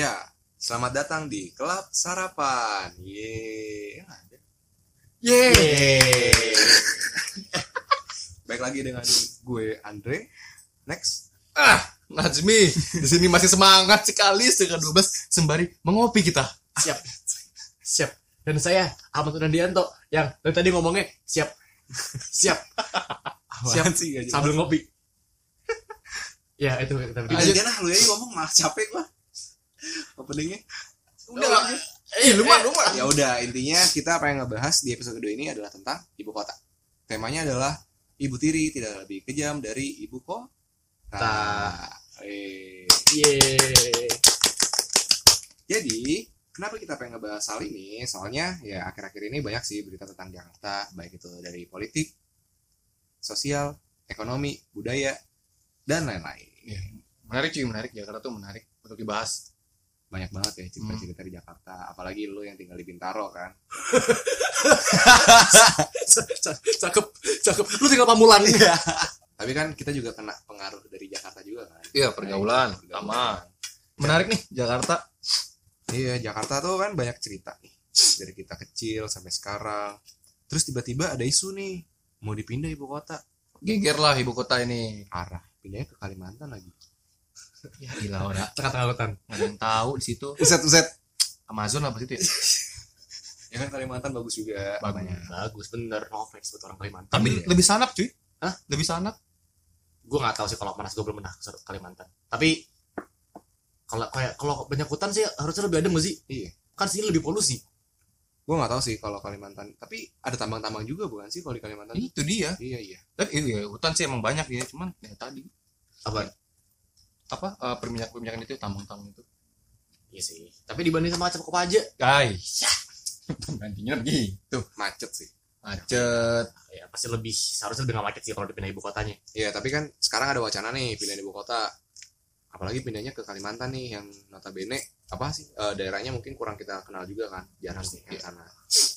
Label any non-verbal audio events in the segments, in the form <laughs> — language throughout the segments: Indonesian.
Ya, selamat datang di Klub Sarapan. Yeay. Yeay. Baik lagi dengan gue Andre. Next. Ah, Najmi, di sini masih semangat sekali setengah 12 sembari mengopi kita. siap siap dan saya Ahmad Unandianto yang dari tadi ngomongnya siap siap siap sih sambil ngopi ya itu kita. Lanjutin lah lu ya ngomong malah capek gua. Openingnya. Udah lah. Eh, lu mah, lu mah. Ya udah, intinya kita pengen ngebahas di episode kedua ini adalah tentang ibu kota. Temanya adalah ibu tiri tidak lebih kejam dari ibu kota. Eh. Jadi, kenapa kita pengen ngebahas hal ini? Soalnya ya akhir-akhir ini banyak sih berita tentang Jakarta, baik itu dari politik, sosial, ekonomi, budaya, dan lain-lain. Menarik cuy, menarik. Jakarta tuh menarik untuk dibahas. Banyak banget ya cerita-cerita di Jakarta, apalagi lu yang tinggal di Bintaro kan. <laughs> cakep cakep lu tinggal pamulan Tapi kan kita juga kena pengaruh dari Jakarta juga kan. Iya, pergaulan. Sama. Menarik nih Jakarta. Iya, Jakarta tuh kan banyak cerita nih. Dari kita kecil sampai sekarang. Terus tiba-tiba ada isu nih, mau dipindah ibu kota. Geger lah ibu kota ini. Arah, pindahnya ke Kalimantan lagi. Ya gila ora. tengah-tengah hutan Nggak ada yang tahu di situ. Uset, uset. Amazon apa situ ya? <laughs> Ya kan Kalimantan bagus juga. Bagus. katanya. bagus bener no offense buat orang Kalimantan Tapi Iya. lebih sanap cuy. Hah? Lebih sanap. gue nggak tahu sih kalau panas gue belum pernah ke Kalimantan tapi kalau kayak kalau banyak hutan sih harusnya lebih adem gak sih Iya. kan sini lebih polusi Gue gak tahu sih kalau Kalimantan. Tapi ada tambang-tambang juga bukan sih kalau di Kalimantan? Itu dia. Iya, iya. Tapi iya, hutan sih emang banyak ya, cuman ya tadi apa apa eh, perminyak-perminyakan itu tambang-tambang itu. iya sih tapi dibanding sama Acap Kopaja Guys. <laughs> Gantinya begitu. Macet sih. Macet. ya pasti lebih seharusnya lebih nggak macet sih kalau dipindah ibu kotanya Iya, tapi kan sekarang ada wacana nih pindah ibu kota. Apalagi pindahnya ke Kalimantan nih yang notabene apa sih eh, daerahnya mungkin kurang kita kenal juga kan, jarang sih di sana.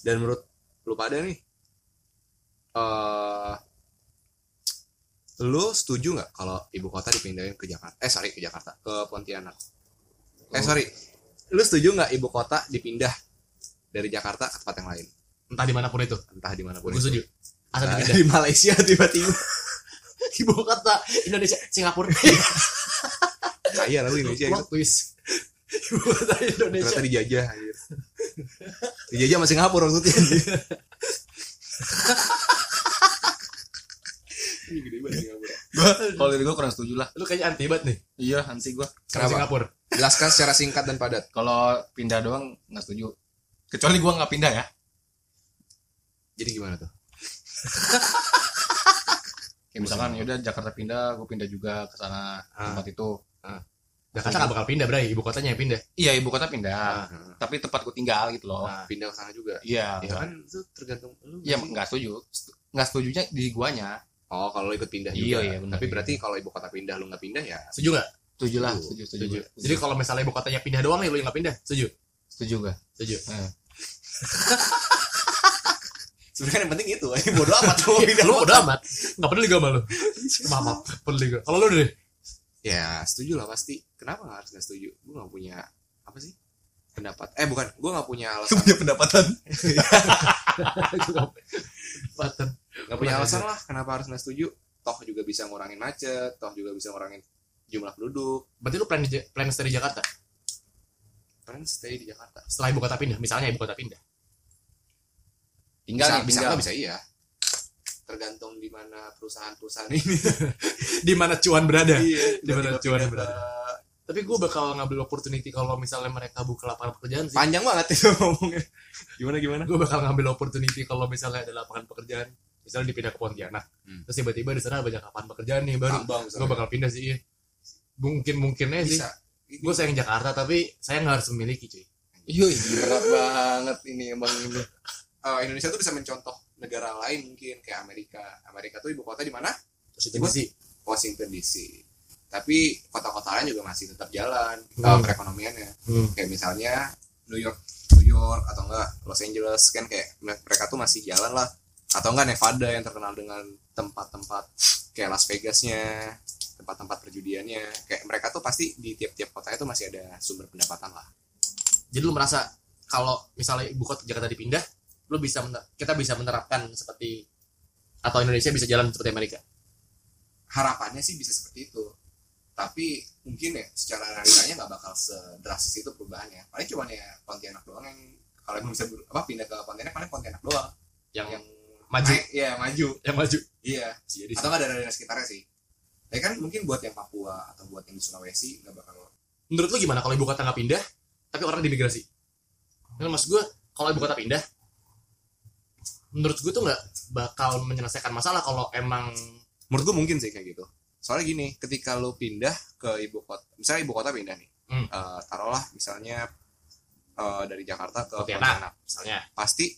Dan menurut lu pada nih eh lu setuju nggak kalau ibu kota dipindahin ke Jakarta? Eh sorry ke Jakarta, ke Pontianak. Eh sorry, lu setuju nggak ibu kota dipindah dari Jakarta ke tempat yang lain? entah di mana pun itu. Entah di mana pun gue itu. setuju. Asal Nah, dipindah. di Malaysia tiba-tiba. <laughs> Ibu kota Indonesia Singapura. Kaya <laughs> lalu Indonesia itu. twist. Ibu kota Indonesia. Ternyata dijajah anjir. dijajah sama Singapura maksudnya <laughs> ini gede banget Gua kalau dari gua kurang setuju lah. lu kayaknya anti banget nih Iya, anti gua. sama Kenapa? Singapura jelaskan secara singkat dan padat Kalau pindah doang nggak setuju. Kecuali gua nggak pindah ya. jadi gimana tuh Kayak misalkan yaudah Jakarta pindah, gua pindah juga ke sana Ah. tempat itu. Jakarta nggak bakal pindah bray ibu kotanya yang pindah Iya, ibu kota pindah. Nah, Tapi tempat gua tinggal gitu loh. Nah, pindah ke sana juga Iya. ya kan itu tergantung lu Iya, nggak setuju. Nggak setujunya di guanya. Oh kalau ikut pindah Iya, juga. iya, benar, tapi iya. berarti kalau ibu kota pindah lu nggak pindah ya? Setuju nggak? Setuju lah, Setuju. setuju, setuju. setuju. Jadi kalau misalnya ibu kotanya pindah doang nih lu yang nggak pindah? Setuju? Setuju gak? setuju. Eh. <laughs> sebenarnya yang penting itu <laughs> eh, bodoh amat lu mau pindah lu udah amat. Nggak peduli gue sama lu. Maaf maaf peduli gue kalau lu deh. Ya setuju lah pasti. Kenapa nggak harus nggak setuju? Gue nggak punya apa sih? Pendapat. Eh bukan. Gue nggak punya alasan. punya pendapatan. <laughs> Paten. Nggak punya alasan lah kenapa harus nggak setuju? Toh juga bisa ngurangin macet toh juga bisa ngurangin jumlah penduduk. Berarti lu plan plan stay di Jakarta? Kan stay di Jakarta. Setelah ibu kota pindah misalnya ibu kota pindah. Tinggal bisa nih, bisa tinggal. nggak bisa iya. Tergantung di mana perusahaan-perusahaan <laughs> ini. Di mana cuan berada. Iya di mana cuan pindah. berada. tapi gue bakal ngambil opportunity kalau misalnya mereka buka lapangan pekerjaan sih. Panjang banget itu ngomongnya. Gimana gimana? Gue bakal ngambil opportunity kalau misalnya ada lapangan pekerjaan misalnya dipindah ke Pontianak. Hmm. terus tiba-tiba di sana banyak lapangan pekerjaan nih baru. Gue bakal pindah sih iya. mungkin mungkinnya sih gue sayang Jakarta tapi saya nggak harus memiliki cuy. Iya, berat banget ini emang ini. Eh, Indonesia tuh bisa mencontoh negara lain mungkin kayak Amerika. Amerika tuh ibu kota di mana? Positif sih Washington DC tapi kota-kota lain juga masih tetap jalan Hmm. eh, perekonomiannya. Hmm. kayak misalnya New York New York atau enggak Los Angeles kan kayak mereka tuh masih jalan lah atau enggak Nevada yang terkenal dengan tempat-tempat kayak Las Vegasnya tempat-tempat perjudiannya. Kayak mereka tuh pasti di tiap-tiap kota itu masih ada sumber pendapatan lah. Jadi lu merasa kalau misalnya ibu kota Jakarta dipindah lu bisa kita bisa menerapkan seperti atau Indonesia bisa jalan seperti Amerika? Harapannya sih bisa seperti itu. Tapi mungkin ya secara realitanya nggak bakal sedrastis itu perubahannya. Paling cuma ya Pontianak doang yang kalau emang bisa apa pindah ke Pontianak paling Pontianak doang. Yang, yang maju. Naik, iya maju. Yang maju. Iya. Jadi atau nggak dari daerah sekitarnya sih. Tapi kan mungkin buat yang Papua atau buat yang di Sulawesi nggak bakal menurut lu gimana kalau ibu kota nggak pindah tapi orang dimigrasi? Kan maksud gue kalau ibu kota pindah menurut gue tuh nggak bakal menyelesaikan masalah kalau emang menurut gue mungkin sih kayak gitu. Soalnya gini ketika lo pindah ke ibu kota misalnya ibu kota pindah nih Hmm. Eh, taruhlah misalnya eh, dari Jakarta ke. Pontianak. misalnya. Pasti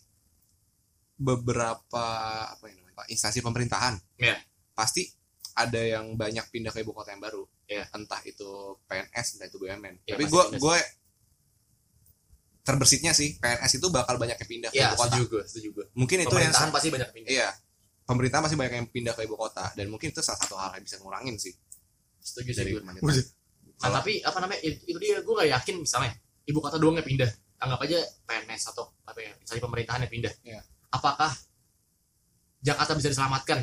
beberapa apa ya namanya Pak, instansi pemerintahan. Iya. pasti ada yang banyak pindah ke ibu kota yang baru. Iya. entah itu PNS entah itu BUMN Iya, tapi gue gue terbersitnya sih PNS itu bakal banyak yang pindah ke ya ibu kota. Setuju gue setuju gue mungkin itu yang pemerintahan pasti banyak pindah. Iya. Pemerintah masih banyak yang pindah ke ibu kota. Dan mungkin itu salah satu hal yang bisa ngurangin sih. Setuju sih dari gue Nah, Kalau- tapi apa namanya itu, itu dia gue nggak yakin misalnya ibu kota doang yang pindah. Anggap aja PNS atau apa ya misalnya pemerintahan yang pindah. Iya. Apakah Jakarta bisa diselamatkan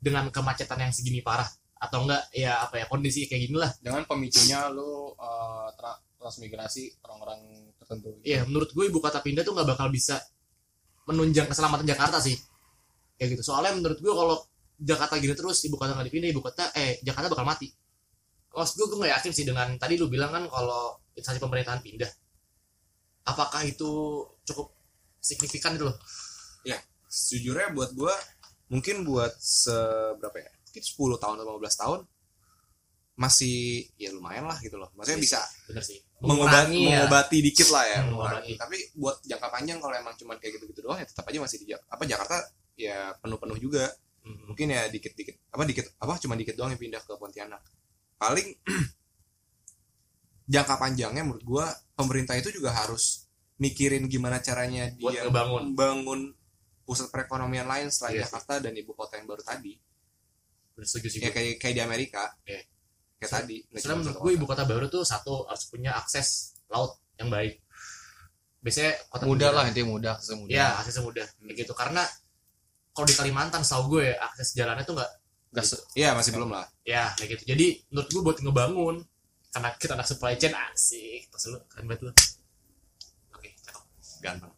dengan kemacetan yang segini parah? Atau enggak ya apa ya kondisi kayak gini lah. Dengan pemicunya lu eh, tra- transmigrasi orang-orang tertentu. Iya menurut gue ibu kota pindah tuh nggak bakal bisa menunjang keselamatan Jakarta sih. Kayak gitu. Soalnya menurut gue kalau Jakarta gini terus ibu kota nggak dipindah ibu kota eh Jakarta bakal mati. Maksud gue gue nggak yakin sih dengan tadi lu bilang kan kalau instansi pemerintahan pindah. Apakah itu cukup signifikan itu loh sejujurnya buat gua mungkin buat seberapa ya mungkin 10 tahun atau 15 tahun masih ya lumayan lah gitu loh maksudnya Iya bisa bener sih mengobati, ya. mengobati dikit lah ya mengobati. tapi buat jangka panjang kalau emang cuman kayak gitu-gitu doang ya tetap aja masih di Jak- apa Jakarta ya penuh-penuh juga Hmm. mungkin ya dikit-dikit apa dikit apa cuma dikit doang yang pindah ke Pontianak paling <clears throat> jangka panjangnya menurut gua pemerintah itu juga harus mikirin gimana caranya Buat dia ngebangun. membangun pusat perekonomian lain selain sih. Jakarta dan ibu kota yang baru tadi setuju sih ya kayak kayak di Amerika Iya. kayak So- tadi Soalnya cuma menurut gue ibu kota baru tuh satu harus punya akses laut yang baik. Biasanya kota mudah lah intinya mudah semudah Ya aksesnya mudah kayak gitu karena kalau di Kalimantan tahu gue ya, akses jalannya tuh nggak Nggak se- Iya masih belum lah ya kayak gitu. Jadi menurut gue buat ngebangun karena kita anak supply chain asik terus lu keren banget lu. Oke cakep. gampang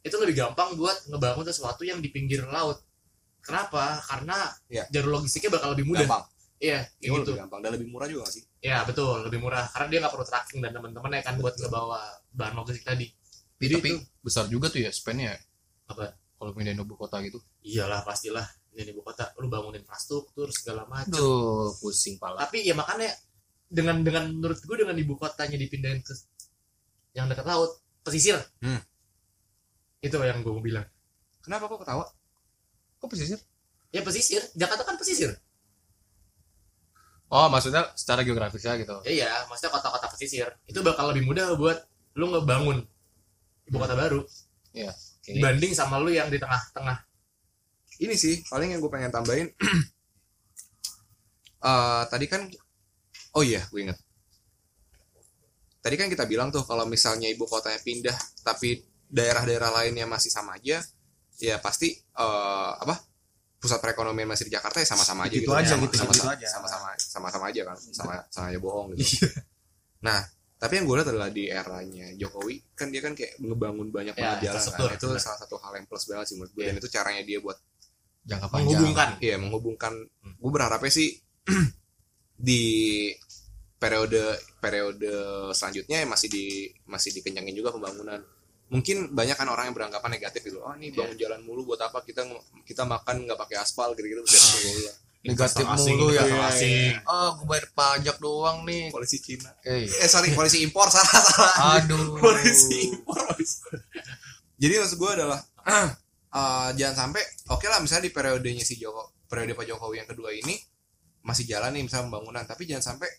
Itu lebih gampang buat ngebangun sesuatu yang di pinggir laut. Kenapa? Karena Iya. jalur logistiknya bakal lebih mudah. gampang Iya, kayak Jauh gitu. lebih gampang dan lebih murah juga gak sih Ya betul, lebih murah karena dia nggak perlu tracking dan teman-teman ya kan buat ngebawa bahan logistik tadi. Jadi tapi itu besar juga tuh ya spendnya apa? kalau pindahin ibu kota gitu Iyalah pastilah ini ibu kota lu bangun infrastruktur segala macam. Duh, pusing pala Tapi ya makanya dengan dengan menurut gue dengan ibu kotanya dipindahin ke yang dekat laut, pesisir. Hmm. Itu yang gue mau bilang. kenapa kok ketawa kok pesisir Ya pesisir, Jakarta kan pesisir. oh maksudnya secara geografisnya gitu Ya, iya, maksudnya kota-kota pesisir. Itu bakal lebih mudah buat lu ngebangun ibu kota baru Iya, oke. dibanding sama lu yang di tengah-tengah. ini sih paling yang gue pengen tambahin <clears throat> Eh tadi kan oh iya gue inget tadi kan kita bilang tuh kalau misalnya ibu kotanya pindah tapi daerah-daerah lainnya masih sama aja ya pasti eh apa pusat perekonomian masih di Jakarta ya sama-sama aja Gitu gitu aja, Sama- gitu, sama, gitu sama, aja. sama-sama sama-sama aja kan sama sama aja bohong gitu nah tapi yang gue lihat adalah di eranya Jokowi kan dia kan kayak ngebangun banyak Ya, banget jalan kan. itu salah satu hal yang plus banget sih menurut gue Iya. dan itu caranya dia buat jangka panjang Menghubungkan. Iya menghubungkan. Hmm. Gue berharapnya sih <clears throat> di periode periode selanjutnya masih di masih dikencangin juga pembangunan. Mungkin banyak kan orang yang beranggapan negatif gitu. Oh ini bangun jalan mulu buat apa? Kita kita makan nggak pakai aspal gitu-gitu. Dan negatif mulu ya asing. ah gue bayar pajak doang nih polisi Cina. eh Eh sorry polisi impor salah salah. aduh polisi impor. Jadi maksud gue adalah eh, <clears throat> jangan sampai oke lah misalnya di periodenya si Joko periode Pak Jokowi yang kedua ini masih jalan nih misalnya pembangunan tapi jangan sampai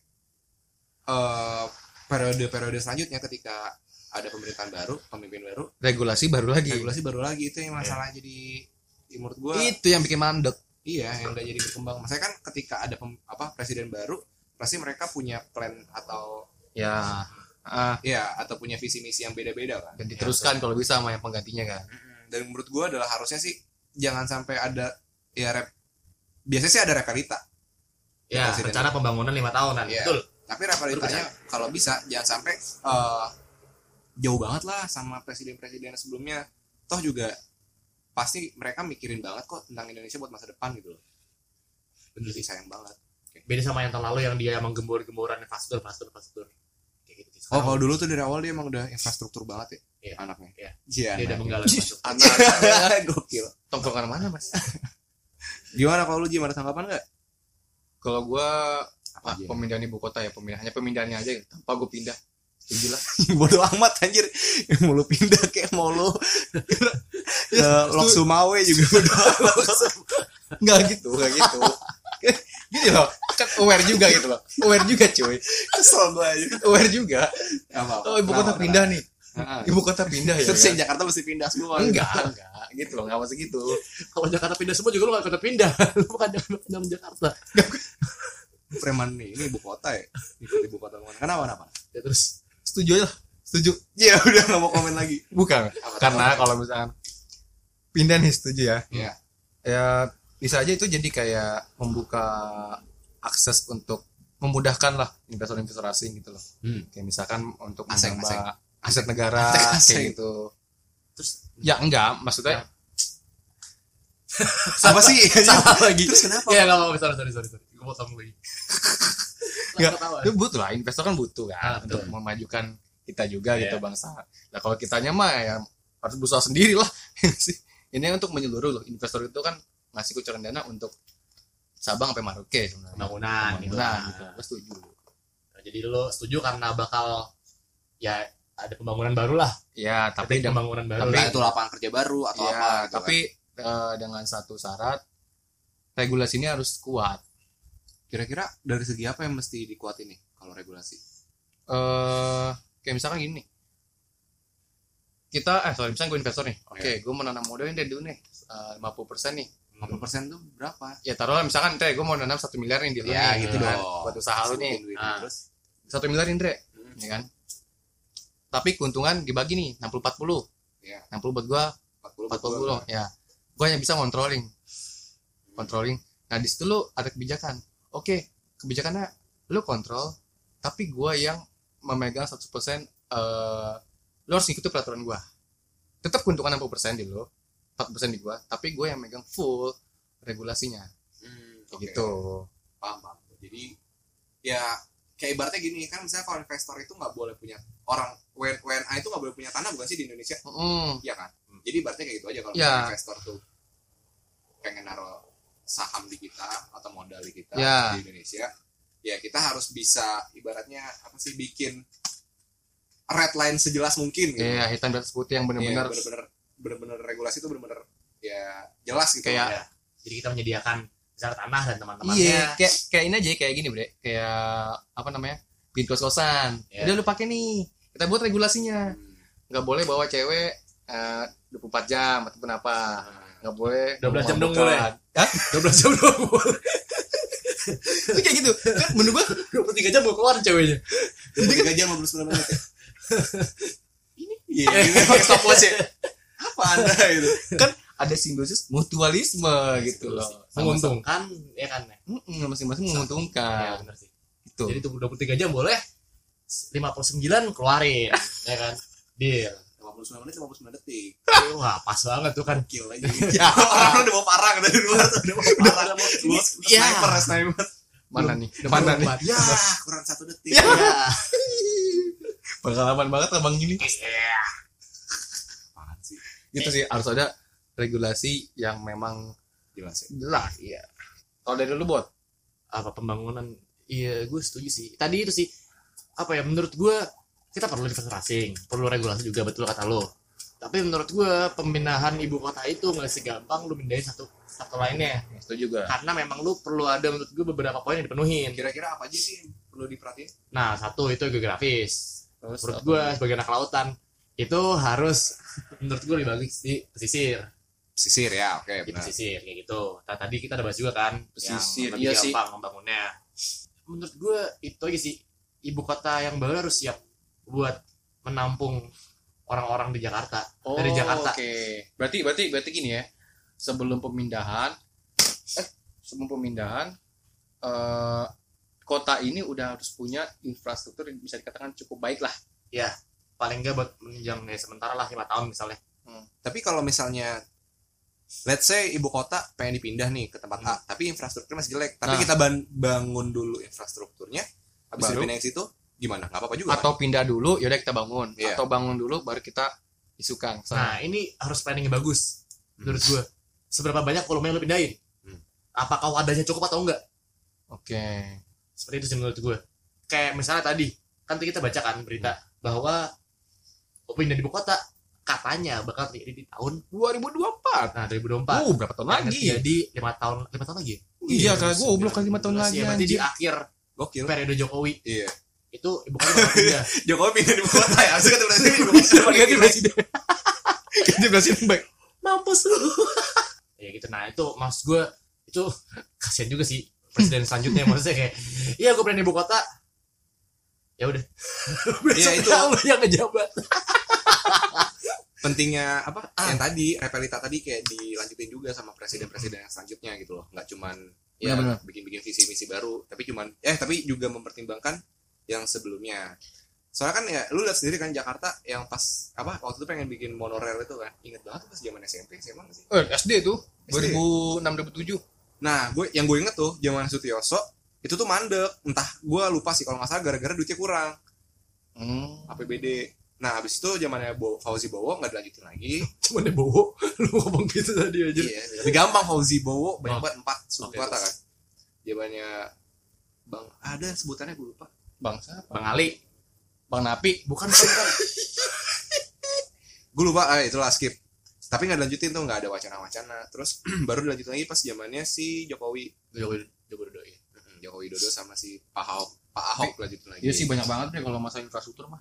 eh periode-periode selanjutnya ketika ada pemerintahan baru pemimpin baru. Regulasi baru lagi. Regulasi baru lagi itu yang masalah jadi ya menurut gue itu yang bikin mandek. Iya yang nggak jadi berkembang. Maksudnya kan ketika ada pem- apa presiden baru pasti mereka punya plan atau ya ah, ya atau punya visi misi yang beda-beda kan. Dan diteruskan kalau bisa sama yang penggantinya kan. Dan menurut gua adalah harusnya sih jangan sampai ada ya rep biasanya sih ada repelita ya rencana pembangunan lima tahunan Iya. betul. Tapi repelitanya kalau bisa jangan sampai eh, jauh banget lah sama presiden-presiden sebelumnya. Toh juga pasti mereka mikirin banget kok tentang Indonesia buat masa depan gitu loh. Bener sih sayang banget. Beda sama yang tahun lalu yang dia emang gembor-gemboran infrastruktur infrastruktur infrastruktur. Gitu sih. Oh kalau dulu tuh dari awal dia emang udah infrastruktur banget ya Iya. anaknya. Iya. Iya, dia udah menggalang infrastruktur anak <laughs> gokil. Tongkrongan mana mas? <laughs> Gimana kalau lu gimana tanggapan nggak? Kalau gua ah, Iya. pemindahan ibu kota ya pemindahannya pemindahannya aja tanpa gue pindah lah <laughs> bodoh amat anjir. <laughs> Mau lu pindah kayak mau lu. <laughs> Ke Lok Sumawe juga bodoh amat. Nggak gitu nggak gitu. Gini loh kan aware juga gitu loh. Aware juga cuy. Kesel gue aja aware juga. Apa oh ibu kota pindah nih. Ibu kota pindah ya terus yang Jakarta mesti pindah semua. Enggak. Enggak gitu loh nggak masih gitu. Kalau Jakarta pindah semua juga lu gak ikut pindah. Lu bukan pindah Jakarta. Preman nih ini ibu kota ya? Ikut ibu kota ke mana? Kenapa kenapa? Ya terus setuju lah. Setuju. <laughs> Ya udah nggak mau komen lagi. Bukan. Karena kalau misalkan pindah nih setuju ya. Ya ya bisa aja itu jadi kayak membuka akses untuk memudahkan lah investor-investor asing gitu loh. Hmm. kayak misalkan untuk Asing, menambah aset negara Asing. kayak gitu. Terus? Ya enggak. Maksudnya apa sih. <laughs> Salah lagi. Terus kenapa? Ya nggak apa-apa. Sorry sorry sorry tamu lagi <laughs> Nggak, itu butuh lah investor kan butuh kan Ah, untuk betul. memajukan kita juga Iya. gitu bangsa nah kalau kitanya mah ya harus berusaha sendiri lah <laughs> sih ini untuk menyeluruh loh investor itu kan ngasih kucuran dana untuk Sabang sampai Maroke sebenarnya Pembangunan gitu. Gitu gue setuju Nah, jadi lu setuju karena bakal ya ada pembangunan baru lah ya tapi tapi dengan pembangunan baru lah. itu lapangan kerja baru atau ya, apa gitu tapi eh, dengan satu syarat regulasi ini harus kuat kan. Kira-kira dari segi apa yang mesti dikuatin nih kalau regulasi? Eh kayak misalkan gini. Kita eh sorry misalnya gue investor nih. Oke Iya. gue mau nanam modalnya dari dulu nih. Lima puluh persen nih. 50% tuh berapa? Ya taruhlah misalkan Andre gue mau nanam satu miliar nih di lu Ya, nih, gitu kan, dong. buat usaha lu nih. Ah. terus. satu miliar Indre Hmm. ya kan? Tapi keuntungan dibagi nih 60 40 ya 60 buat gua 40 40 ya. Gua hanya bisa controlling. Controlling. Nah di situ lu ada kebijakan oke kebijakannya lu kontrol tapi gua yang memegang 100% eh lu harus ngikutin peraturan gua. Tetap keuntungan 60% di lu 40% di gua tapi gue yang megang full regulasinya. Hmm, kayak oke. gitu. Paham paham. Jadi ya kayak ibaratnya gini kan misalnya kalau investor itu nggak boleh punya orang WN WNA itu nggak boleh punya tanah bukan sih di Indonesia? Mm, Iya kan? Jadi ibaratnya kayak gitu aja kalau misalnya investor tuh pengen naruh saham di kita atau modal di kita Ya. di Indonesia ya kita harus bisa ibaratnya apa sih bikin red line sejelas mungkin gitu Iya, hitam di atas putih yang Iya, benar-benar bener-bener bener-bener regulasi itu bener-bener ya jelas gitu Kayak- Ya. jadi kita menyediakan misalnya tanah dan teman-temannya Iya, kayak kayak ini aja kayak gini, Bre. Kayak apa namanya? Pintu kos-kosan. Iya. Udah lu pakai nih. Kita buat regulasinya. Hmm. Nggak boleh bawa cewek eh 24 jam ataupun apa. Nggak boleh 12 jam dong mabuk-mabukan. Hah? 12 jam doang boleh <laughs> Itu kayak gitu. Kan menurut gua 23 jam mau keluar ceweknya Jadi tiga jam 59 menit ya. Ini iya, ini pakai stopwatch ya. Apa anda itu? ada simbiosis mutualisme gitu loh. menguntungkan ya kan ya masing-masing menguntungkan. bener sih Gitu. jadi tuh 23 jam boleh 59 keluarin ya kan deal 59 menit 59 detik. wah pas banget tuh kan Kill aja. Ya, <laughs> orang udah bawa parang dari luar tuh udah bawa parang. Bawa Iya. Sniper, sniper. Mana nih? Mana nih? Ya, kurang satu detik. ya Pengalaman banget abang ini. Iya. Apaan sih? Gitu sih harus ada regulasi yang memang Jelas ya. jelas. Iya. Kalau dari dulu bot, apa pembangunan iya gue setuju sih tadi itu sih apa ya menurut gue kita perlu investor asing perlu regulasi juga betul kata lo tapi menurut gue pemindahan ibu kota itu nggak segampang lu pindahin satu satu lainnya setuju juga. karena memang lu perlu ada menurut gue beberapa poin yang dipenuhin Kira-kira apa aja sih yang perlu diperhatiin? nah satu itu geografis Terus menurut gue sebagai anak lautan itu harus <laughs> menurut gue dibagi di pesisir Pesisir ya, oke di benar. pesisir kayak gitu. Nah, tadi kita udah bahas juga kan Pesisir, yang lebih iya sih. gampang membangunnya. Menurut gue itu aja sih ibu kota yang baru harus siap buat menampung orang-orang di Jakarta. Dari Jakarta. Oh, Oke. Berarti berarti berarti gini ya. Sebelum pemindahan eh sebelum pemindahan eh kota ini udah harus punya infrastruktur yang bisa dikatakan cukup baik lah. Paling nggak buat menunjang ya sementara lah lima tahun misalnya. Tapi kalau misalnya let's say ibu kota pengen dipindah nih ke tempat A, tapi infrastrukturnya masih jelek. Tapi Nah. kita ban- bangun dulu infrastrukturnya, habis dipindah ke situ gimana? Nggak apa-apa juga. Atau pindah dulu yaudah kita bangun. Iya. Atau bangun dulu baru kita isukan. Nah ini harus planningnya bagus menurut gue. Seberapa banyak volume yang lo pindahin? Hmm. Apakah wadahnya cukup atau enggak? Oke. Seperti itu sih menurut gue. Kayak misalnya tadi kan tadi kita baca kan berita bahwa pindah di ibu kota katanya bakal terjadi di tahun 2024. nah 2024. Uh, berapa tahun lagi? Jadi lima tahun lima tahun lagi. ya? Iya, kan goblok kan 5 tahun lagi. Ya, berarti di akhir Gokil. periode Jokowi Iya. Itu ibu kota pindah. Jokowi pindah ibu kota ya. Harusnya kata presiden ibu kota Ganti presiden. <laughs> Ganti presiden baik. Mampus lu. ya gitu. Nah itu mas gue itu kasihan juga sih presiden selanjutnya maksudnya kayak iya gue pindah ibu kota ya udah <laughs> Iya, itu. lu yang ngejabat pentingnya apa yang tadi repelita tadi kayak dilanjutin juga sama presiden-presiden yang selanjutnya gitu loh nggak cuman ya bikin-bikin visi misi baru tapi cuman eh tapi juga mempertimbangkan yang sebelumnya soalnya kan ya lu lihat sendiri kan Jakarta yang pas apa waktu itu pengen bikin monorail itu kan inget banget pas zaman SMP SMA sih Eh, SD tuh. SD. 2006 2007. nah gue yang gue inget tuh zaman Sutioso itu tuh mandek entah gue lupa sih kalau nggak salah gara-gara duitnya kurang Hmm. APBD nah habis itu zamannya Bo, Fauzi Bowo nggak dilanjutin lagi <laughs> deh bowo <laughs> lu ngomong gitu tadi aja Iya, lebih gampang Fauzi Bowo banyak Oh. banget empat suku Oke, kata kan. Zamannya Bang ada sebutannya gue lupa. Bang siapa? bang Ali Bang Napi. bukan bukan bukan Gue lupa, ah itulah skip. Tapi nggak dilanjutin tuh, nggak ada wacana-wacana. Terus <clears throat> baru dilanjutin lagi pas zamannya si Jokowi, Jokowi Jokowi Dodo ya Jokowi Dodo sama si Pak Ahok. Pak Ahok lanjutin lagi. Iya sih banyak banget deh kalau masalah infrastruktur mah.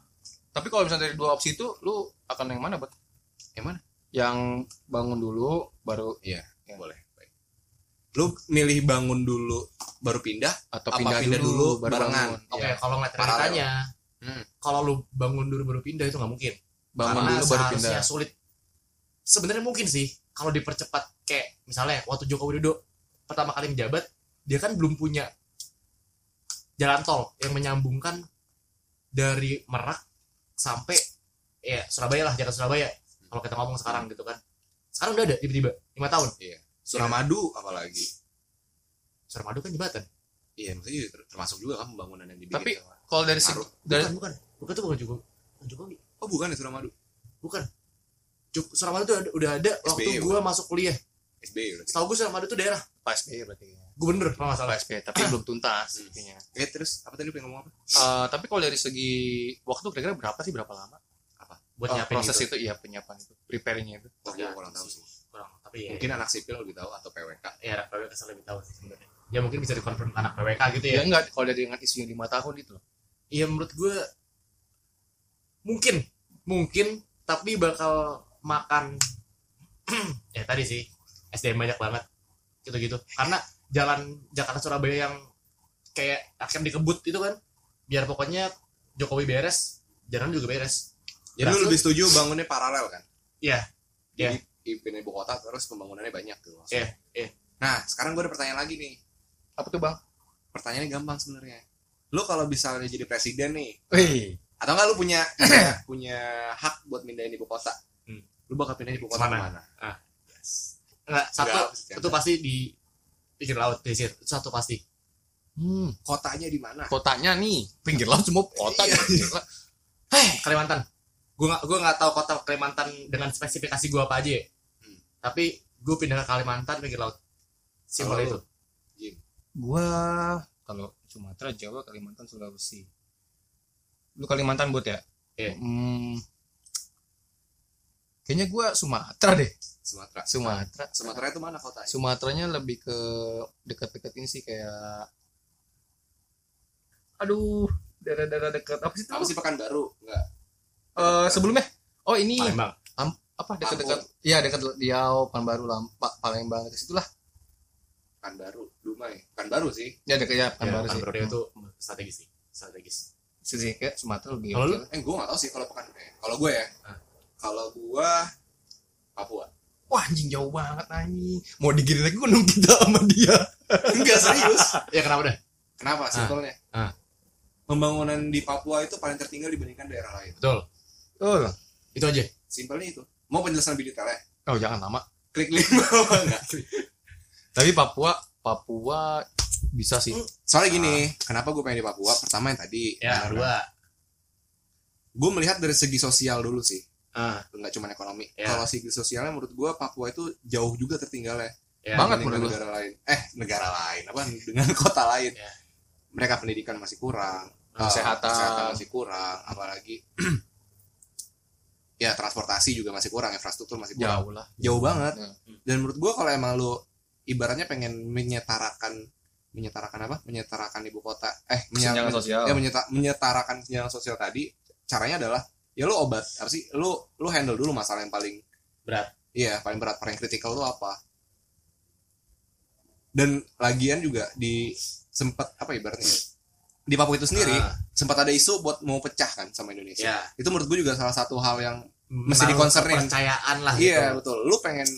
Tapi kalau misalnya dari dua opsi itu, lu akan yang mana, buat? Yang mana? Yang bangun dulu, baru Iya, boleh. Lu milih bangun dulu baru pindah? atau Apa pindah, pindah dulu, dulu baru barengan? bangun. oke Iya. kalau ngeliat Paralel. realitanya Hmm. kalau lu bangun dulu baru pindah itu nggak mungkin Bangun Karena dulu baru pindah. sulit sebenarnya mungkin sih kalau dipercepat kayak misalnya waktu Joko Widodo pertama kali menjabat dia kan belum punya jalan tol yang menyambungkan dari Merak sampai ya Surabaya lah Jakarta Surabaya kalau kita ngomong sekarang gitu kan sekarang udah ada tiba-tiba lima tahun Suramadu apalagi. Suramadu kan jembatan Iya, maksudnya ter- termasuk juga kan pembangunan yang dibikin. Tapi- sama- Kalau dari segi dari bukan bukan bukan tuh bukan Jokowi bukan Jokowi Oh bukan ya Suramadu? bukan Jok- Suramadu tuh ada- udah ada waktu SBY, gua masuk kuliah SBY berarti. setahu gue Suramadu tuh daerah Pak SBY berarti. gubernur kalau nggak salah Pak SBY, tapi belum tuntas sepertinya. Oke, terus apa tadi lu pengen ngomong apa? Eh, tapi kalau dari segi waktu kira-kira berapa sih berapa lama? buat Eh, nyiapin proses gitu. itu iya penyiapan itu, preparingnya itu. Oh, Ya, gue kurang tahu sih. Tapi ya, Mungkin anak sipil lebih tahu atau PWK. ya anak PWK saya lebih tahu sih sebenarnya. Ya mungkin bisa dikonfirm anak PWK gitu Ya. Ya enggak. Kalau dari dengan isunya lima tahun itu iya menurut gue mungkin. Mungkin tapi bakal makan. <clears throat> Ya tadi sih. SDM banyak banget. Gitu-gitu. Karena jalan Jakarta Surabaya yang kayak akan dikebut itu kan biar pokoknya Jokowi beres jalan juga beres. Jadi lu lebih setuju bangunnya paralel kan? Iya. Jadi pindah ibu kota terus pembangunannya banyak tuh. Iya, iya. Nah, sekarang gue ada pertanyaan lagi nih. Apa tuh bang? Pertanyaannya gampang sebenarnya. Lu kalau misalnya jadi presiden nih, Wih, atau enggak lu punya <clears throat> punya, punya hak buat mindahin ibu kota? Hmm. Lu bakal pindahin ibu kota Ke mana? ke mana? Enggak, satu Enggak, itu pasti di pinggir laut pesisir itu satu pasti hmm, Kotanya di mana? kotanya nih pinggir laut semua kota. Iya. Gila. <laughs> Kalimantan gue nggak gue nggak tahu kota Kalimantan dengan spesifikasi gue apa aja ya. Tapi gue pindah ke Kalimantan pinggir laut simpel Kalau itu? Jim. Gua kalau Sumatera, Jawa, Kalimantan, Sulawesi. Lu Kalimantan buat ya? Iya. Hmm, kayaknya gua Sumatera deh. Sumatera. Sumatera. Sumatera itu mana kotanya? Sumateranya lebih ke dekat-dekat ini sih kayak aduh daerah-daerah dekat apa sih itu Apa sih Pekanbaru? Enggak. Eh, sebelumnya oh ini Palembang apa dekat-dekat iya dekat Riau Pekanbaru Lampak Palembang ke situlah kan baru Dumai. Kan baru sih. Ya dekat ya Ya, Pekanbaru sih. Pekanbaru itu strategis sih strategis. Sih sih kayak Sumatera lebih Kalau eh gue gak tau sih kalau pekan eh, kalau gue ya. Ah. kalau gue Papua. Wah anjing jauh banget anjing. Mau digiring lagi gunung kita sama dia. <laughs> Enggak serius. Ya kenapa dah kenapa simpelnya? Ah. pembangunan di Papua itu paling tertinggal dibandingkan daerah lain. Betul. Oh itu aja. Simpelnya itu mau penjelasan lebih detailnya? Oh jangan lama. Klik link bawah <laughs> enggak tapi Papua Papua bisa sih. Soalnya gini kenapa gue pengen di Papua? Pertama yang tadi ya kedua gue melihat dari segi sosial dulu sih. Ah. Nggak cuma ekonomi. Ya. kalau segi sosialnya menurut gue Papua itu jauh juga tertinggalnya. Ya Banget. menurut negara lain. Eh negara lain. Apa? Dengan <laughs> kota lain. Ya. mereka pendidikan masih kurang. Eh, Kesehatan. masih kurang. Apalagi <clears throat> ya transportasi juga masih kurang infrastruktur masih kurang jauh lah jauh banget Ya. dan menurut gua kalau emang lu ibaratnya pengen menyetarakan menyetarakan apa menyetarakan ibu kota eh menye- Kesenjangan sosial. ya menyeta- menyetarakan kesenjangan sosial tadi caranya adalah ya lu obat apa sih lu lu handle dulu masalah yang paling Berat. iya paling berat paling kritikal lu apa dan lagian juga di sempat apa ibaratnya ya, di Papua itu sendiri Ah, sempat ada isu buat mau pecah kan sama Indonesia ya itu menurut gue juga salah satu hal yang Mesti dikonsernin. kepercayaan lah Iya gitu. betul. Lu pengen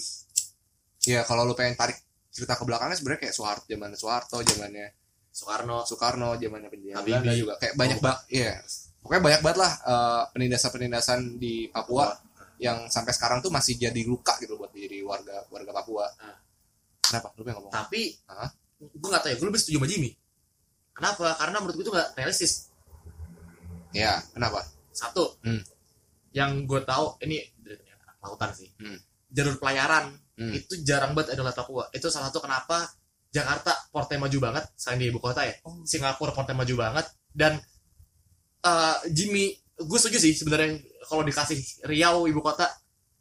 ya kalau lu pengen tarik cerita ke belakangnya sebenarnya kayak Soeharto zaman Soeharto zamannya Soekarno Soekarno zamannya penjajah. Belanda juga kayak banyak banget iya pokoknya banyak banget lah eh, penindasan-penindasan di Papua yang sampai sekarang tuh masih jadi luka gitu buat jadi warga warga Papua Ah. kenapa lu pengen ngomong tapi Hah? gue gak tahu ya gue lebih setuju sama Jimmy kenapa karena menurut gue itu gak realistis ya kenapa satu Hmm. yang gue tahu ini dari lautan sih Hmm. jalur pelayaran Hmm. itu jarang banget ada di Papua itu salah satu kenapa Jakarta portnya maju banget selain di ibu kota ya Oh. Singapura portnya maju banget dan eh, Jimmy gue setuju sih sebenarnya kalau dikasih Riau ibu kota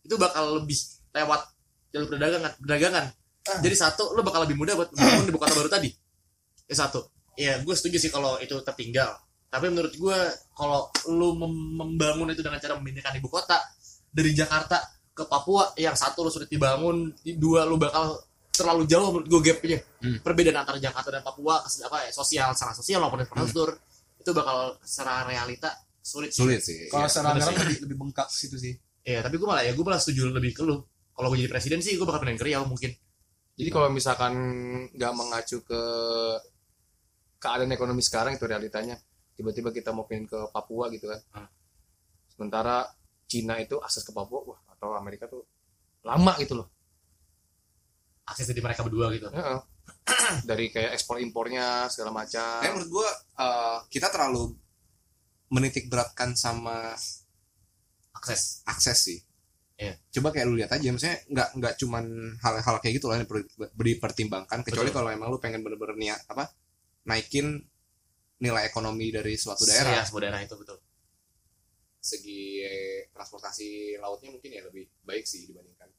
itu bakal lebih lewat jalur perdagangan perdagangan Ah. jadi satu lo bakal lebih mudah buat bangun ibu kota baru tadi ya satu ya gue setuju sih kalau itu tertinggal tapi menurut gue kalau lu mem- membangun itu dengan cara memindahkan ibu kota dari Jakarta ke Papua yang satu lu sulit dibangun dua lu bakal terlalu jauh menurut gue gapnya Hmm. perbedaan antara Jakarta dan Papua apa ya, sosial secara sosial maupun infrastruktur itu bakal secara realita sulit sih. sulit sih kalau Iya. secara sih. lebih, lebih bengkak situ sih Iya, tapi gue malah ya gue malah setuju lebih ke lu. Kalau gue jadi presiden sih gue bakal pindahin ke Riau mungkin. jadi kalau misalkan nggak mengacu ke keadaan ekonomi sekarang itu realitanya tiba-tiba kita mau pindah ke Papua gitu kan Hmm. sementara Cina itu akses ke Papua wah atau Amerika tuh lama gitu loh Akses dari mereka berdua gitu. Heeh. <clears throat> dari kayak ekspor impornya segala macam Kayak menurut gua eh, kita terlalu menitik beratkan sama Akses. akses sih. Iya. Coba kayak lu lihat aja, maksudnya nggak nggak cuman hal-hal kayak gitu lah yang perlu dipertimbangkan. Kecuali Betul. kalau emang lu pengen bener-bener niat apa naikin nilai ekonomi dari suatu Ya, daerah. sebuah daerah itu betul. Segi eh, transportasi lautnya mungkin ya lebih baik sih dibandingkan.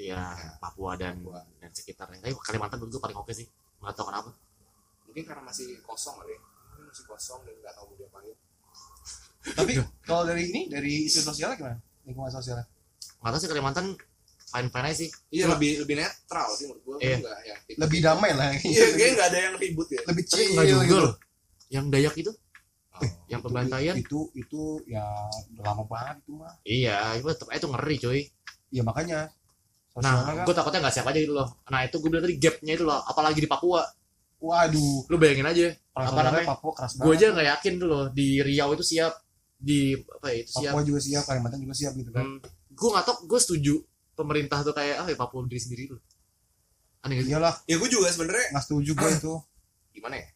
Iya, Papua dan Papua. dan sekitarnya. Tapi Kalimantan menurut gue paling oke sih. Nggak tahu kenapa. Mungkin karena masih kosong kali. ya. Mungkin masih kosong dan nggak tahu mau diapain. <laughs> tapi kalau dari ini dari isu sosialnya gimana lingkungan sosialnya Nggak tahu sih Kalimantan fine fine aja sih. Iya Cuma- lebih lebih netral sih menurut gua. Iya. Nggak yang lebih damai lah Iya, kayaknya nggak ada yang ribut ya. lebih chill gitu loh. Yang Dayak itu? yang Itu- pembantaian? itu itu ya udah lama banget itu mah Iya, itu tetap aja itu ngeri cuy. ya makanya Nah, kan gue takutnya nggak siap aja gitu loh. Nah itu gue bilang tadi gapnya itu loh, apalagi di Papua. waduh Lu bayangin aja, Apa namanya? Papua keras gue banget aja nggak yakin tuh loh di Riau itu siap, di apa ya itu siap. Papua juga siap Kalimantan juga siap gitu kan Hmm, gue nggak tau, gue setuju pemerintah tuh kayak ah ya Papua berdiri sendiri tuh. Aneh gak sih? iyalah Ya gue juga sebenarnya nggak setuju gue itu gimana ya?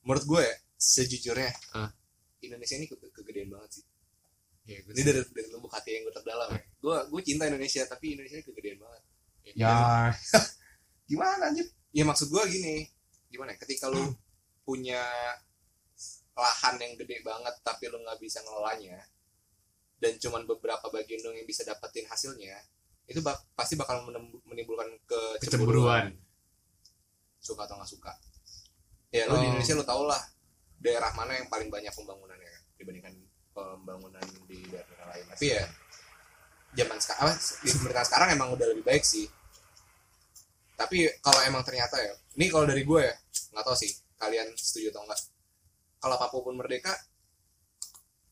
Menurut gue ya, sejujurnya Ah. Indonesia ini ke- kegedean banget sih. Ya, gue Ini dari dari lubuk hati yang gue terdalam ya. Gue gue cinta Indonesia tapi Indonesia ini kegedean banget. ya <laughs> gimana anjir Ya maksud gue gini, gimana? ya, Ketika lu punya lahan yang gede banget tapi lu nggak bisa ngelolanya dan cuman beberapa bagian dong yang bisa dapetin hasilnya itu bak- pasti bakal menimbulkan kecemburuan. Suka atau nggak suka. Ya lu di Oh. Indonesia lu tau lah daerah mana yang paling banyak pembangunannya kan dibandingkan pembangunan di daerah lain. Tapi ya zaman sekarang apa di pemerintahan sekarang emang udah lebih baik sih. Tapi kalau emang ternyata ya ini kalau dari gue ya nggak tahu sih kalian setuju atau enggak kalau Papua pun merdeka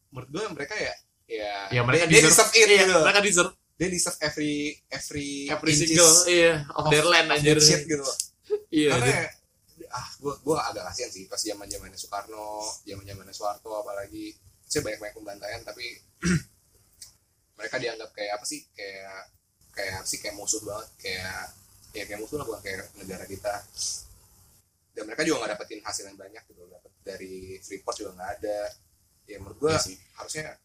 menurut gue mereka ya ya ya mereka dia deserve deserve it iya, gitu. mereka deserve dia deserve every every every inches single iya of, their land of anjir. that shit gitu. Iya karena ya, ah gue gue agak kasihan sih pas zaman zamannya Soekarno zaman zamannya Soeharto apalagi. Saya banyak banyak pembantaian tapi <clears throat> mereka dianggap kayak apa sih? Kayak kayak sih? Kayak musuh banget kayak ya kayak musuh lah bukan kayak negara kita. Dan mereka juga nggak dapetin hasil yang banyak gitu dapat dari Freeport juga nggak ada. Ya menurut gue Iya sih. harusnya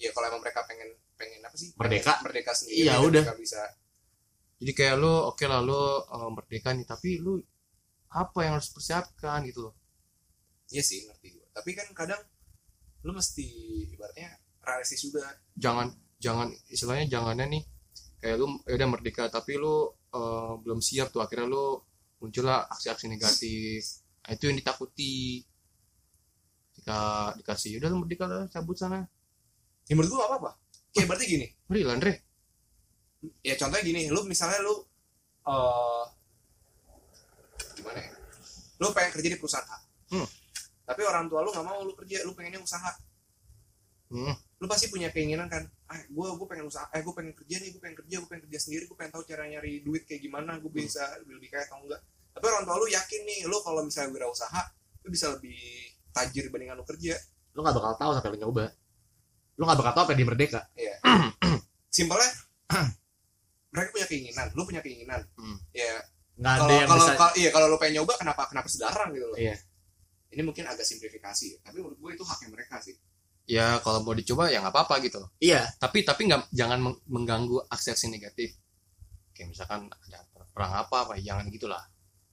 ya kalau emang mereka pengen pengen apa sih Merdeka. pengen merdeka sendiri Iya, udah. bisa jadi kayak lu oke lah lu uh, merdeka nih tapi lu apa yang harus persiapkan gitu loh Iya sih ngerti gue. Tapi kan kadang lu mesti ibaratnya realistis juga. jangan jangan istilahnya jangannya nih kayak lu ya udah merdeka tapi lu uh, belum siap tuh akhirnya lu muncullah aksi-aksi negatif nah, itu yang ditakuti jika dikasih udah lu merdeka lah cabut sana Ya menurut gue gak apa-apa. Kayak berarti gini. Lah Andre Ya contohnya gini, lu misalnya lu eh gimana ya? Lu pengen kerja di perusahaan A. Hmm. Tapi orang tua lu nggak mau lu kerja, lu pengennya usaha. hmm. Lu pasti punya keinginan kan, ah gue gue pengen usaha, eh gue pengen kerja nih, gue pengen kerja, gue pengen kerja sendiri, gue pengen tahu cara nyari duit kayak gimana, gue bisa lebih kaya atau enggak. Tapi orang tua lu yakin nih, lu kalau misalnya wirausaha, lu bisa lebih tajir dibandingkan lu kerja. lu nggak bakal tahu sampai lu nyoba lu nggak bakal tahu apa di merdeka. <clears throat> Simpelnya mereka punya keinginan lu punya keinginan. Hmm. ya nggak ada kalau yang kalau bisa kalau- iya kalau lu pengen nyoba kenapa kenapa sedarang gitu loh? Iya. ini mungkin agak simplifikasi ya. tapi menurut gue itu haknya mereka sih. Ya kalau mau dicoba ya nggak apa-apa gitu. Iya. Tapi tapi nggak jangan meng- mengganggu aksi-aksi negatif. Kayak misalkan ada perang apa apa jangan gitulah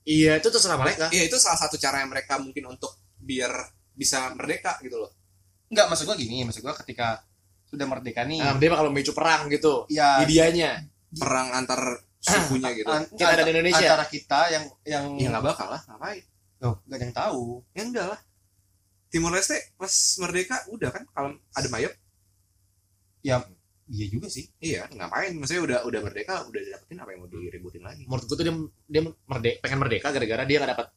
iya itu terserah mereka. Iya itu salah satu cara yang mereka mungkin untuk biar bisa merdeka gitu loh nggak maksud gua gini maksud gua ketika sudah merdeka nih. Nah, dia bakal memicu perang gitu. Ya medianya. Perang antar sukunya gitu. an- Kita ada di Indonesia. antara kita yang yang ya nggak bakal lah ngapain? Loh, nggak ada yang tahu. Ya enggak lah. Timor Leste pas merdeka udah kan kalau ada mayat? Iya juga sih. Iya ngapain? Maksudnya udah udah merdeka udah dapetin apa yang mau diributin lagi? Menurut gue tuh dia dia merdeka pengen merdeka gara-gara dia nggak dapat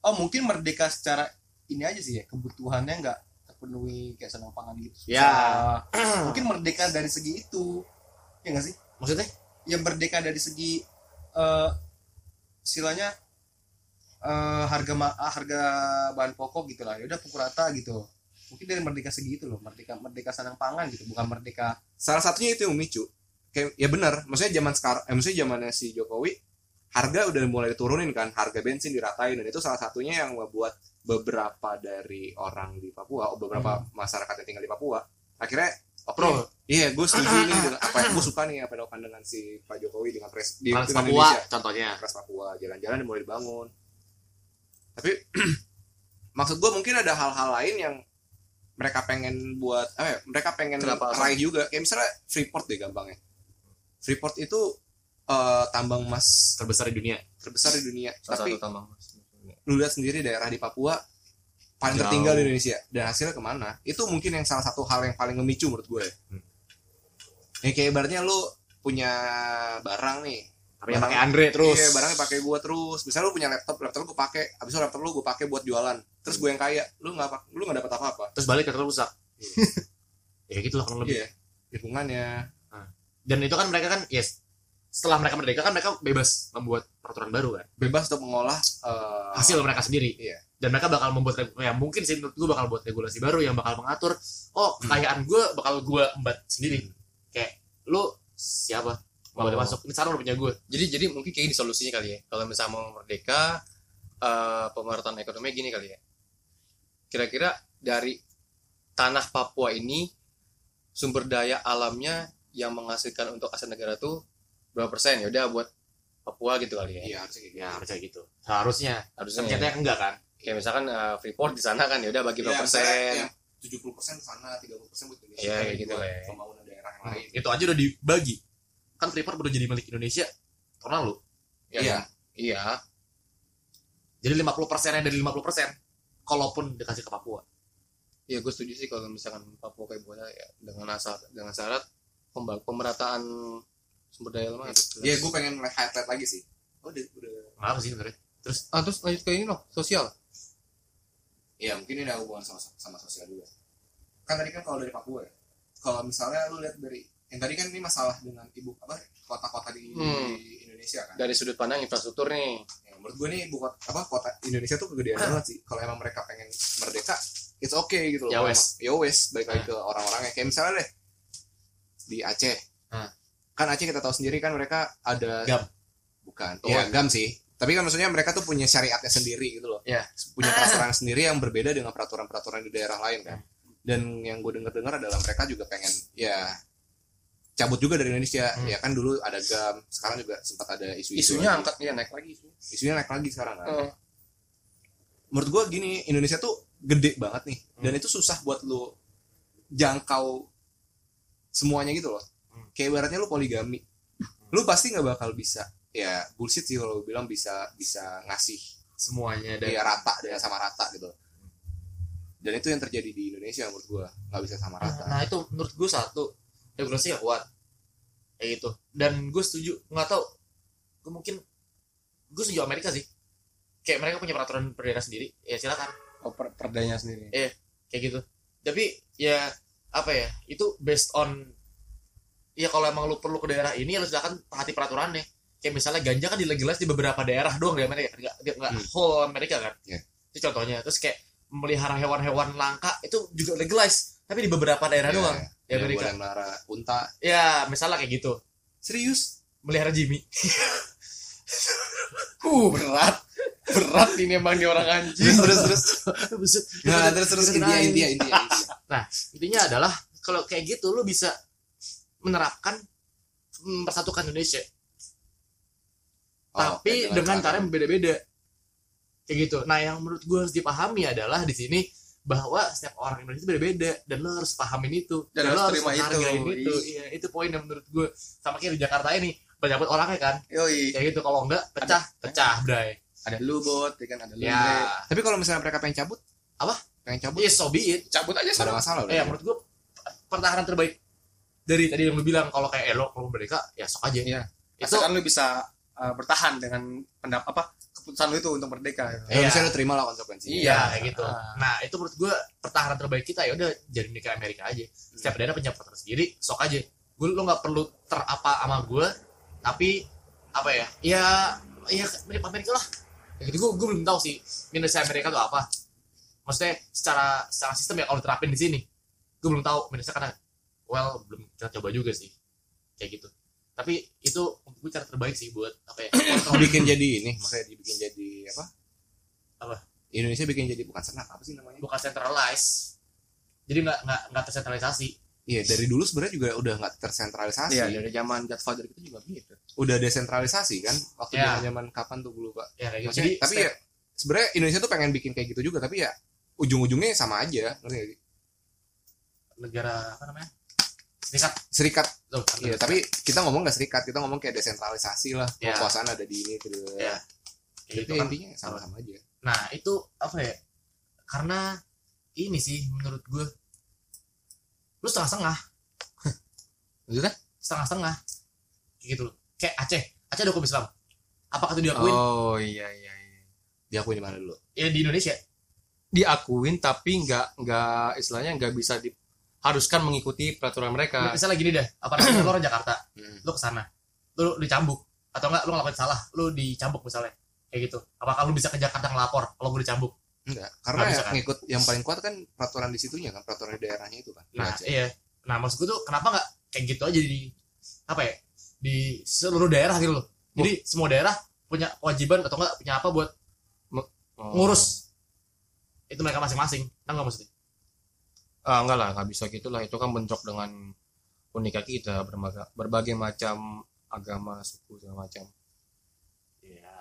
oh mungkin merdeka secara ini aja sih ya kebutuhannya nggak terpenuhi kayak senang pangan gitu. Ya. <clears throat> Mungkin merdeka dari segi itu. Ya nggak sih? Maksudnya? Ya merdeka dari segi eh istilahnya eh harga ma- ah, harga bahan pokok gitu lah. Ya udah pukul rata gitu. Mungkin dari merdeka segi itu loh. Merdeka merdeka senang pangan gitu bukan merdeka. Salah satunya itu yang memicu. Kayak ya benar. Maksudnya zaman sekarang eh, maksudnya zamannya si Jokowi harga udah mulai diturunin kan. Harga bensin diratain. Dan itu salah satunya yang membuat beberapa dari orang di Papua oh, beberapa masyarakat yang tinggal di Papua akhirnya Pro. iya. Gue setuju nih dengan apa yang gue suka nih apa yang dilakukan dengan si Pak Jokowi dengan pres di Trans Papua Indonesia. contohnya. Trans Papua jalan-jalan yang mulai dibangun. Tapi <clears throat> maksud gue mungkin ada hal-hal lain yang mereka pengen buat ya, mereka pengen Kenapa? raih juga. Kayak misalnya Freeport deh gampangnya. Freeport itu eh, tambang emas terbesar di dunia. terbesar di dunia. Salah tapi satu tambang lu lihat sendiri daerah di Papua paling Jauh. tertinggal di Indonesia dan hasilnya ke mana itu mungkin yang salah satu hal yang paling memicu menurut gue Hmm. ya kayak ibaratnya lu punya barang nih tapi yang pakai Andre terus Iya, barangnya pakai gua terus. Misalnya lu punya laptop, laptop lu gua pakai, habis itu laptop lu gua pakai buat jualan. Terus gue yang kaya, lu nggak lu nggak dapat apa-apa. terus balik ke rusak <laughs> ya gitu lah kurang lebih Iya. Lingkungannya. dan itu kan mereka kan yes setelah mereka merdeka kan mereka bebas membuat peraturan baru kan? Bebas untuk mengolah eh, hasil mereka sendiri. Iya. dan mereka bakal membuat regu- ya mungkin sih menurut gue bakal buat regulasi baru yang bakal mengatur oh kekayaan gue bakal gue embat sendiri. Kayak lu siapa? Mau Oh. masuk. Ini sekarang udah punya gue jadi jadi mungkin kayak gini solusinya kali ya. Kalau misalnya mau merdeka eh pemerataan ekonomi gini kali ya. Kira-kira dari tanah Papua ini sumber daya alamnya yang menghasilkan untuk aset negara tuh berapa persen ya udah buat Papua gitu kali ya Iya, harusnya gitu. ya harusnya gitu seharusnya harusnya ternyata ya. enggak kan kayak misalkan eh, Freeport di sana kan ya udah bagi Iya, berapa misalnya persen yang 70% ke sana, 30% buat Indonesia. Iya, kayak gitu lah ya. Pembangunan daerah yang lain. itu aja udah dibagi kan Freeport baru jadi milik Indonesia tahun lalu Ya, Iya. iya jadi 50 persennya dari 50 persen kalaupun dikasih ke Papua ya gue setuju sih kalau misalkan Papua kayak buat ya dengan asal dengan syarat pemerataan sumber daya alam harus jelas. Iya, gue pengen highlight lagi sih. Oh, udah, udah. Kenapa sih sebenarnya? ah terus lanjut ke ini loh sosial Iya, mungkin ini ada hubungan sama sama sosial juga. Kan tadi kan kalau dari Papua ya. Kalau misalnya lu lihat dari yang tadi kan ini masalah dengan ibu apa kota-kota di, Hmm. di Indonesia kan. dari sudut pandang infrastruktur nih Ya, menurut gue nih ibu kota apa kota Indonesia tuh kegedean banget sih. Kalau emang mereka pengen merdeka, it's okay gitu loh. Ya wes. Ya wes, balik lagi ke orang-orangnya. Kayak misalnya deh di Aceh. Hah. Kan Aceh kita tahu sendiri kan mereka ada Gam. Bukan. Oh, Iya, gam sih. Tapi kan maksudnya mereka tuh punya syariatnya sendiri gitu loh. Iya. Punya <laughs> peraturan sendiri yang berbeda dengan peraturan-peraturan di daerah lain kan. Dan yang gue dengar-dengar adalah mereka juga pengen ya cabut juga dari Indonesia. Hmm. Ya kan dulu ada gam, sekarang juga sempat ada isu-isu. isunya lagi. angkat ya naik lagi isunya. Isunya naik lagi sekarang kan. Eh, Menurut gue gini, Indonesia tuh gede banget nih. Dan itu susah buat lu jangkau semuanya gitu loh. Kayak ibaratnya lu poligami. Lu pasti nggak bakal bisa ya bullshit sih kalau lu bilang bisa bisa ngasih Semuanya dan ya rata dengan sama rata gitu dan itu yang terjadi di Indonesia menurut gua nggak bisa sama rata Nah itu menurut gue satu regulasi yang kuat kayak gitu. Dan gue setuju nggak tahu gue mungkin gue setuju Amerika sih. Kayak mereka punya peraturan per daerah sendiri. Ya silakan oh, per- perdanya sendiri kayak gitu. Tapi ya apa ya itu based on ya kalau emang lu perlu ke daerah ini ya lu silakan taati peraturannya. Kayak misalnya ganja kan dilegalize di beberapa daerah doang di Amerika, nggak nggak Hmm. whole Amerika kan. Iya. Itu contohnya. Terus kayak memelihara hewan-hewan langka itu juga legalize, tapi di beberapa daerah doang di ya, Amerika. boleh melihara unta Ya, misalnya kayak gitu. serius Melihara Jimmy. <laughs> uh berat berat ini emang nih orang anjing terus terus terus nah terus terus intinya intinya intinya intinya. Intinya adalah kalau kayak gitu lu bisa menerapkan mempersatukan Indonesia, Oh, tapi oke, dengan cara- yang berbeda-beda. Kayak gitu. Nah, yang menurut gue harus dipahami adalah di sini bahwa setiap orang Indonesia beda-beda dan lo harus pahamin itu. Dan lo harus terima itu. itu. Iya, itu poin yang menurut gue sama kayak di Jakarta ini banyak banget orangnya kan? Yoi. Kayak gitu kalau enggak pecah pecah bray. Ada lu bot ya kan? Ada lu ya. Tapi kalau misalnya mereka pengen cabut? Apa? pengen cabut? Iya so be it. Cabut aja ada sana masalah eh menurut gue pertahanan terbaik dari tadi yang lu bilang kalau kayak elok kalau mereka ya sok aja Iya. itu asalkan lu bisa uh, bertahan dengan pendap apa keputusan lu itu untuk merdeka ya Iya. bisa lu terima lah konsekuensinya Iya kayak gitu. Ah. Nah itu menurut gue pertahanan terbaik kita ya udah jadi nikah Amerika aja. Setiap daerah punya peraturan sendiri, sok aja. Gue lo nggak perlu terapa sama gue, tapi apa ya? Ya ya mirip Amerika lah. Kayak gitu gue gue belum tahu sih minusnya Amerika tuh apa. Maksudnya secara secara sistem ya kalau diterapin di sini, gue belum tahu minusnya karena well belum kita coba juga sih kayak gitu. Tapi itu untuk gue cara terbaik sih buat apa ya? <coughs> dibikin jadi ini makanya dibikin jadi apa Apa? Indonesia bikin jadi bukan senat apa sih namanya bukan centralized. Jadi nggak nggak nggak tersentralisasi. iya dari dulu sebenarnya juga udah nggak tersentralisasi iya dari zaman Godfather itu juga gitu udah desentralisasi kan waktu Ya. zaman zaman kapan tuh gue lupa Ya kayak gitu. Jadi tapi ya sebenarnya Indonesia tuh pengen bikin kayak gitu juga tapi ya ujung-ujungnya sama aja ngerti nggak sih? negara apa namanya? Serikat. serikat kan iya tapi kita ngomong nggak serikat kita ngomong kayak desentralisasi lah Ya. kekuasaan ada di ini gitu Ya. kayak Jadi gitu kan. intinya sama-sama aja Nah, itu apa ya? Karena ini sih menurut gue lu setengah-setengah, <laughs> maksudnya setengah-setengah. Kayak gitu loh. Kayak Aceh. Aceh ada hukum Islam. Apakah itu diakuin? oh iya iya iya diakuin di mana dulu Ya di Indonesia. diakuin tapi nggak nggak istilahnya nggak bisa diharuskan mengikuti peraturan mereka Misalnya gini deh, apa namanya? lu orang Jakarta, Hmm. lu ke sana, lu dicambuk atau enggak lu ngelakuin salah, lu dicambuk misalnya. Kayak gitu. Apakah lu bisa ke Jakarta ngelapor kalau gue dicambuk? enggak karena bisa, yang kan? ngikut yang paling kuat kan peraturan di situnya kan peraturan di daerahnya itu kan Nah, iya. Nah, maksud gue tuh kenapa nggak kayak gitu aja di apa ya? Di seluruh daerah gitu loh. Jadi semua daerah punya kewajiban atau enggak punya apa buat Oh. ngurus itu mereka masing-masing. Tahu nggak maksudnya? Ah enggak lah nggak bisa gitulah itu kan bentrok dengan unika kita berbagai berbagai macam agama suku segala macam Iya,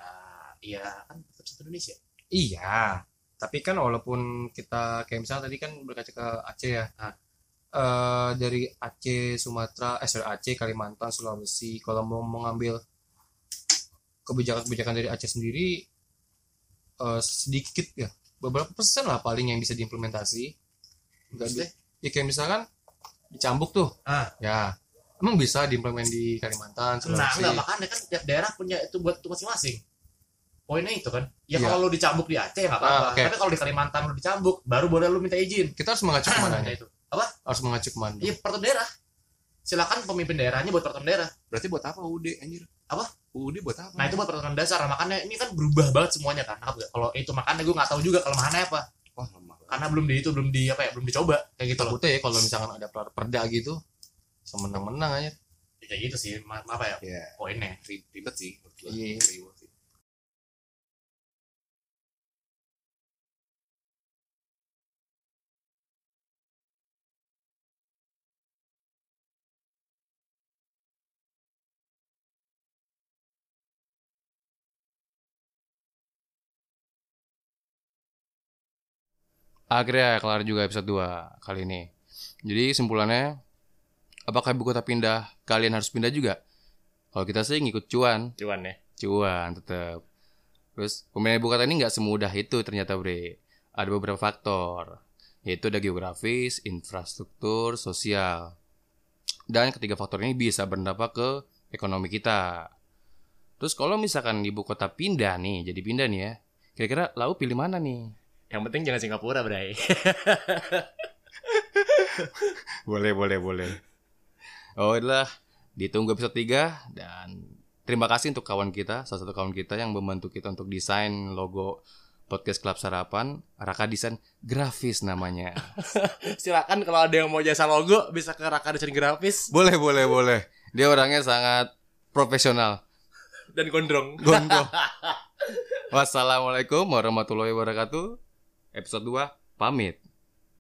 iya kan tetap satu Indonesia. iya tapi kan walaupun kita kayak misalnya tadi kan berkaca ke Aceh ya Ah. Eh, dari Aceh Sumatera eh sorry Aceh Kalimantan Sulawesi kalau mau mengambil kebijakan-kebijakan dari Aceh sendiri eh, sedikit ya beberapa persen lah paling yang bisa diimplementasi Bi- ya kayak misalkan dicambuk tuh Ah. ya emang bisa diimplement di Kalimantan Nah, Sulawesi enggak makanya kan tiap daerah punya itu buat itu masing-masing. Poinnya itu kan. Ya Iya. kalau lu dicambuk di Aceh ya nggak apa-apa. Ah, oke. Tapi kalau di Kalimantan lu dicambuk, baru boleh lu minta izin. kita harus mengacu <clears throat> ke mana Nah, nih itu. harus mengacu ke mana Iya, peraturan daerah. Silakan pemimpin daerahnya buat peraturan daerah. Berarti buat apa UUD anjir? Apa? UUD buat apa? Nah, itu buat peraturan dasar. Makanya ini kan berubah banget semuanya kan. Apa- Kalau itu makanya gue nggak tahu juga kelemahannya apa. Wah. Karena belum di itu belum di apa ya, belum dicoba kayak gitu loh. takutnya ya kalau misalkan ada per- perda gitu semenang-menang aja Ya, Kayak gitu sih, ma- apa ya Ya, poinnya. ri- ribet sih menurut. Iya. Akhirnya kelar juga episode 2 kali ini. Jadi kesimpulannya apakah ibu kota pindah kalian harus pindah juga? Kalau kita sih ngikut cuan. Cuan ya. cuan tetap terus pemindahan ibu kota ini nggak semudah itu ternyata bre. Ada beberapa faktor yaitu ada geografis infrastruktur sosial. Dan ketiga faktor ini bisa berdampak ke ekonomi kita. Terus kalau misalkan ibu kota pindah nih jadi pindah nih ya kira-kira lau pilih mana nih Yang penting jangan Singapura, Bray. <laughs> boleh boleh boleh. Oh itulah. Ditunggu episode 3 dan terima kasih untuk kawan kita salah satu kawan kita yang membantu kita untuk desain logo podcast Club Sarapan Raka Desain Grafis namanya. <laughs> Silakan kalau ada yang mau jasa logo bisa ke Raka Desain Grafis. Boleh boleh boleh. Dia orangnya sangat profesional. Dan gondrong. gondrong. <laughs> Wassalamualaikum warahmatullahi wabarakatuh episode 2 pamit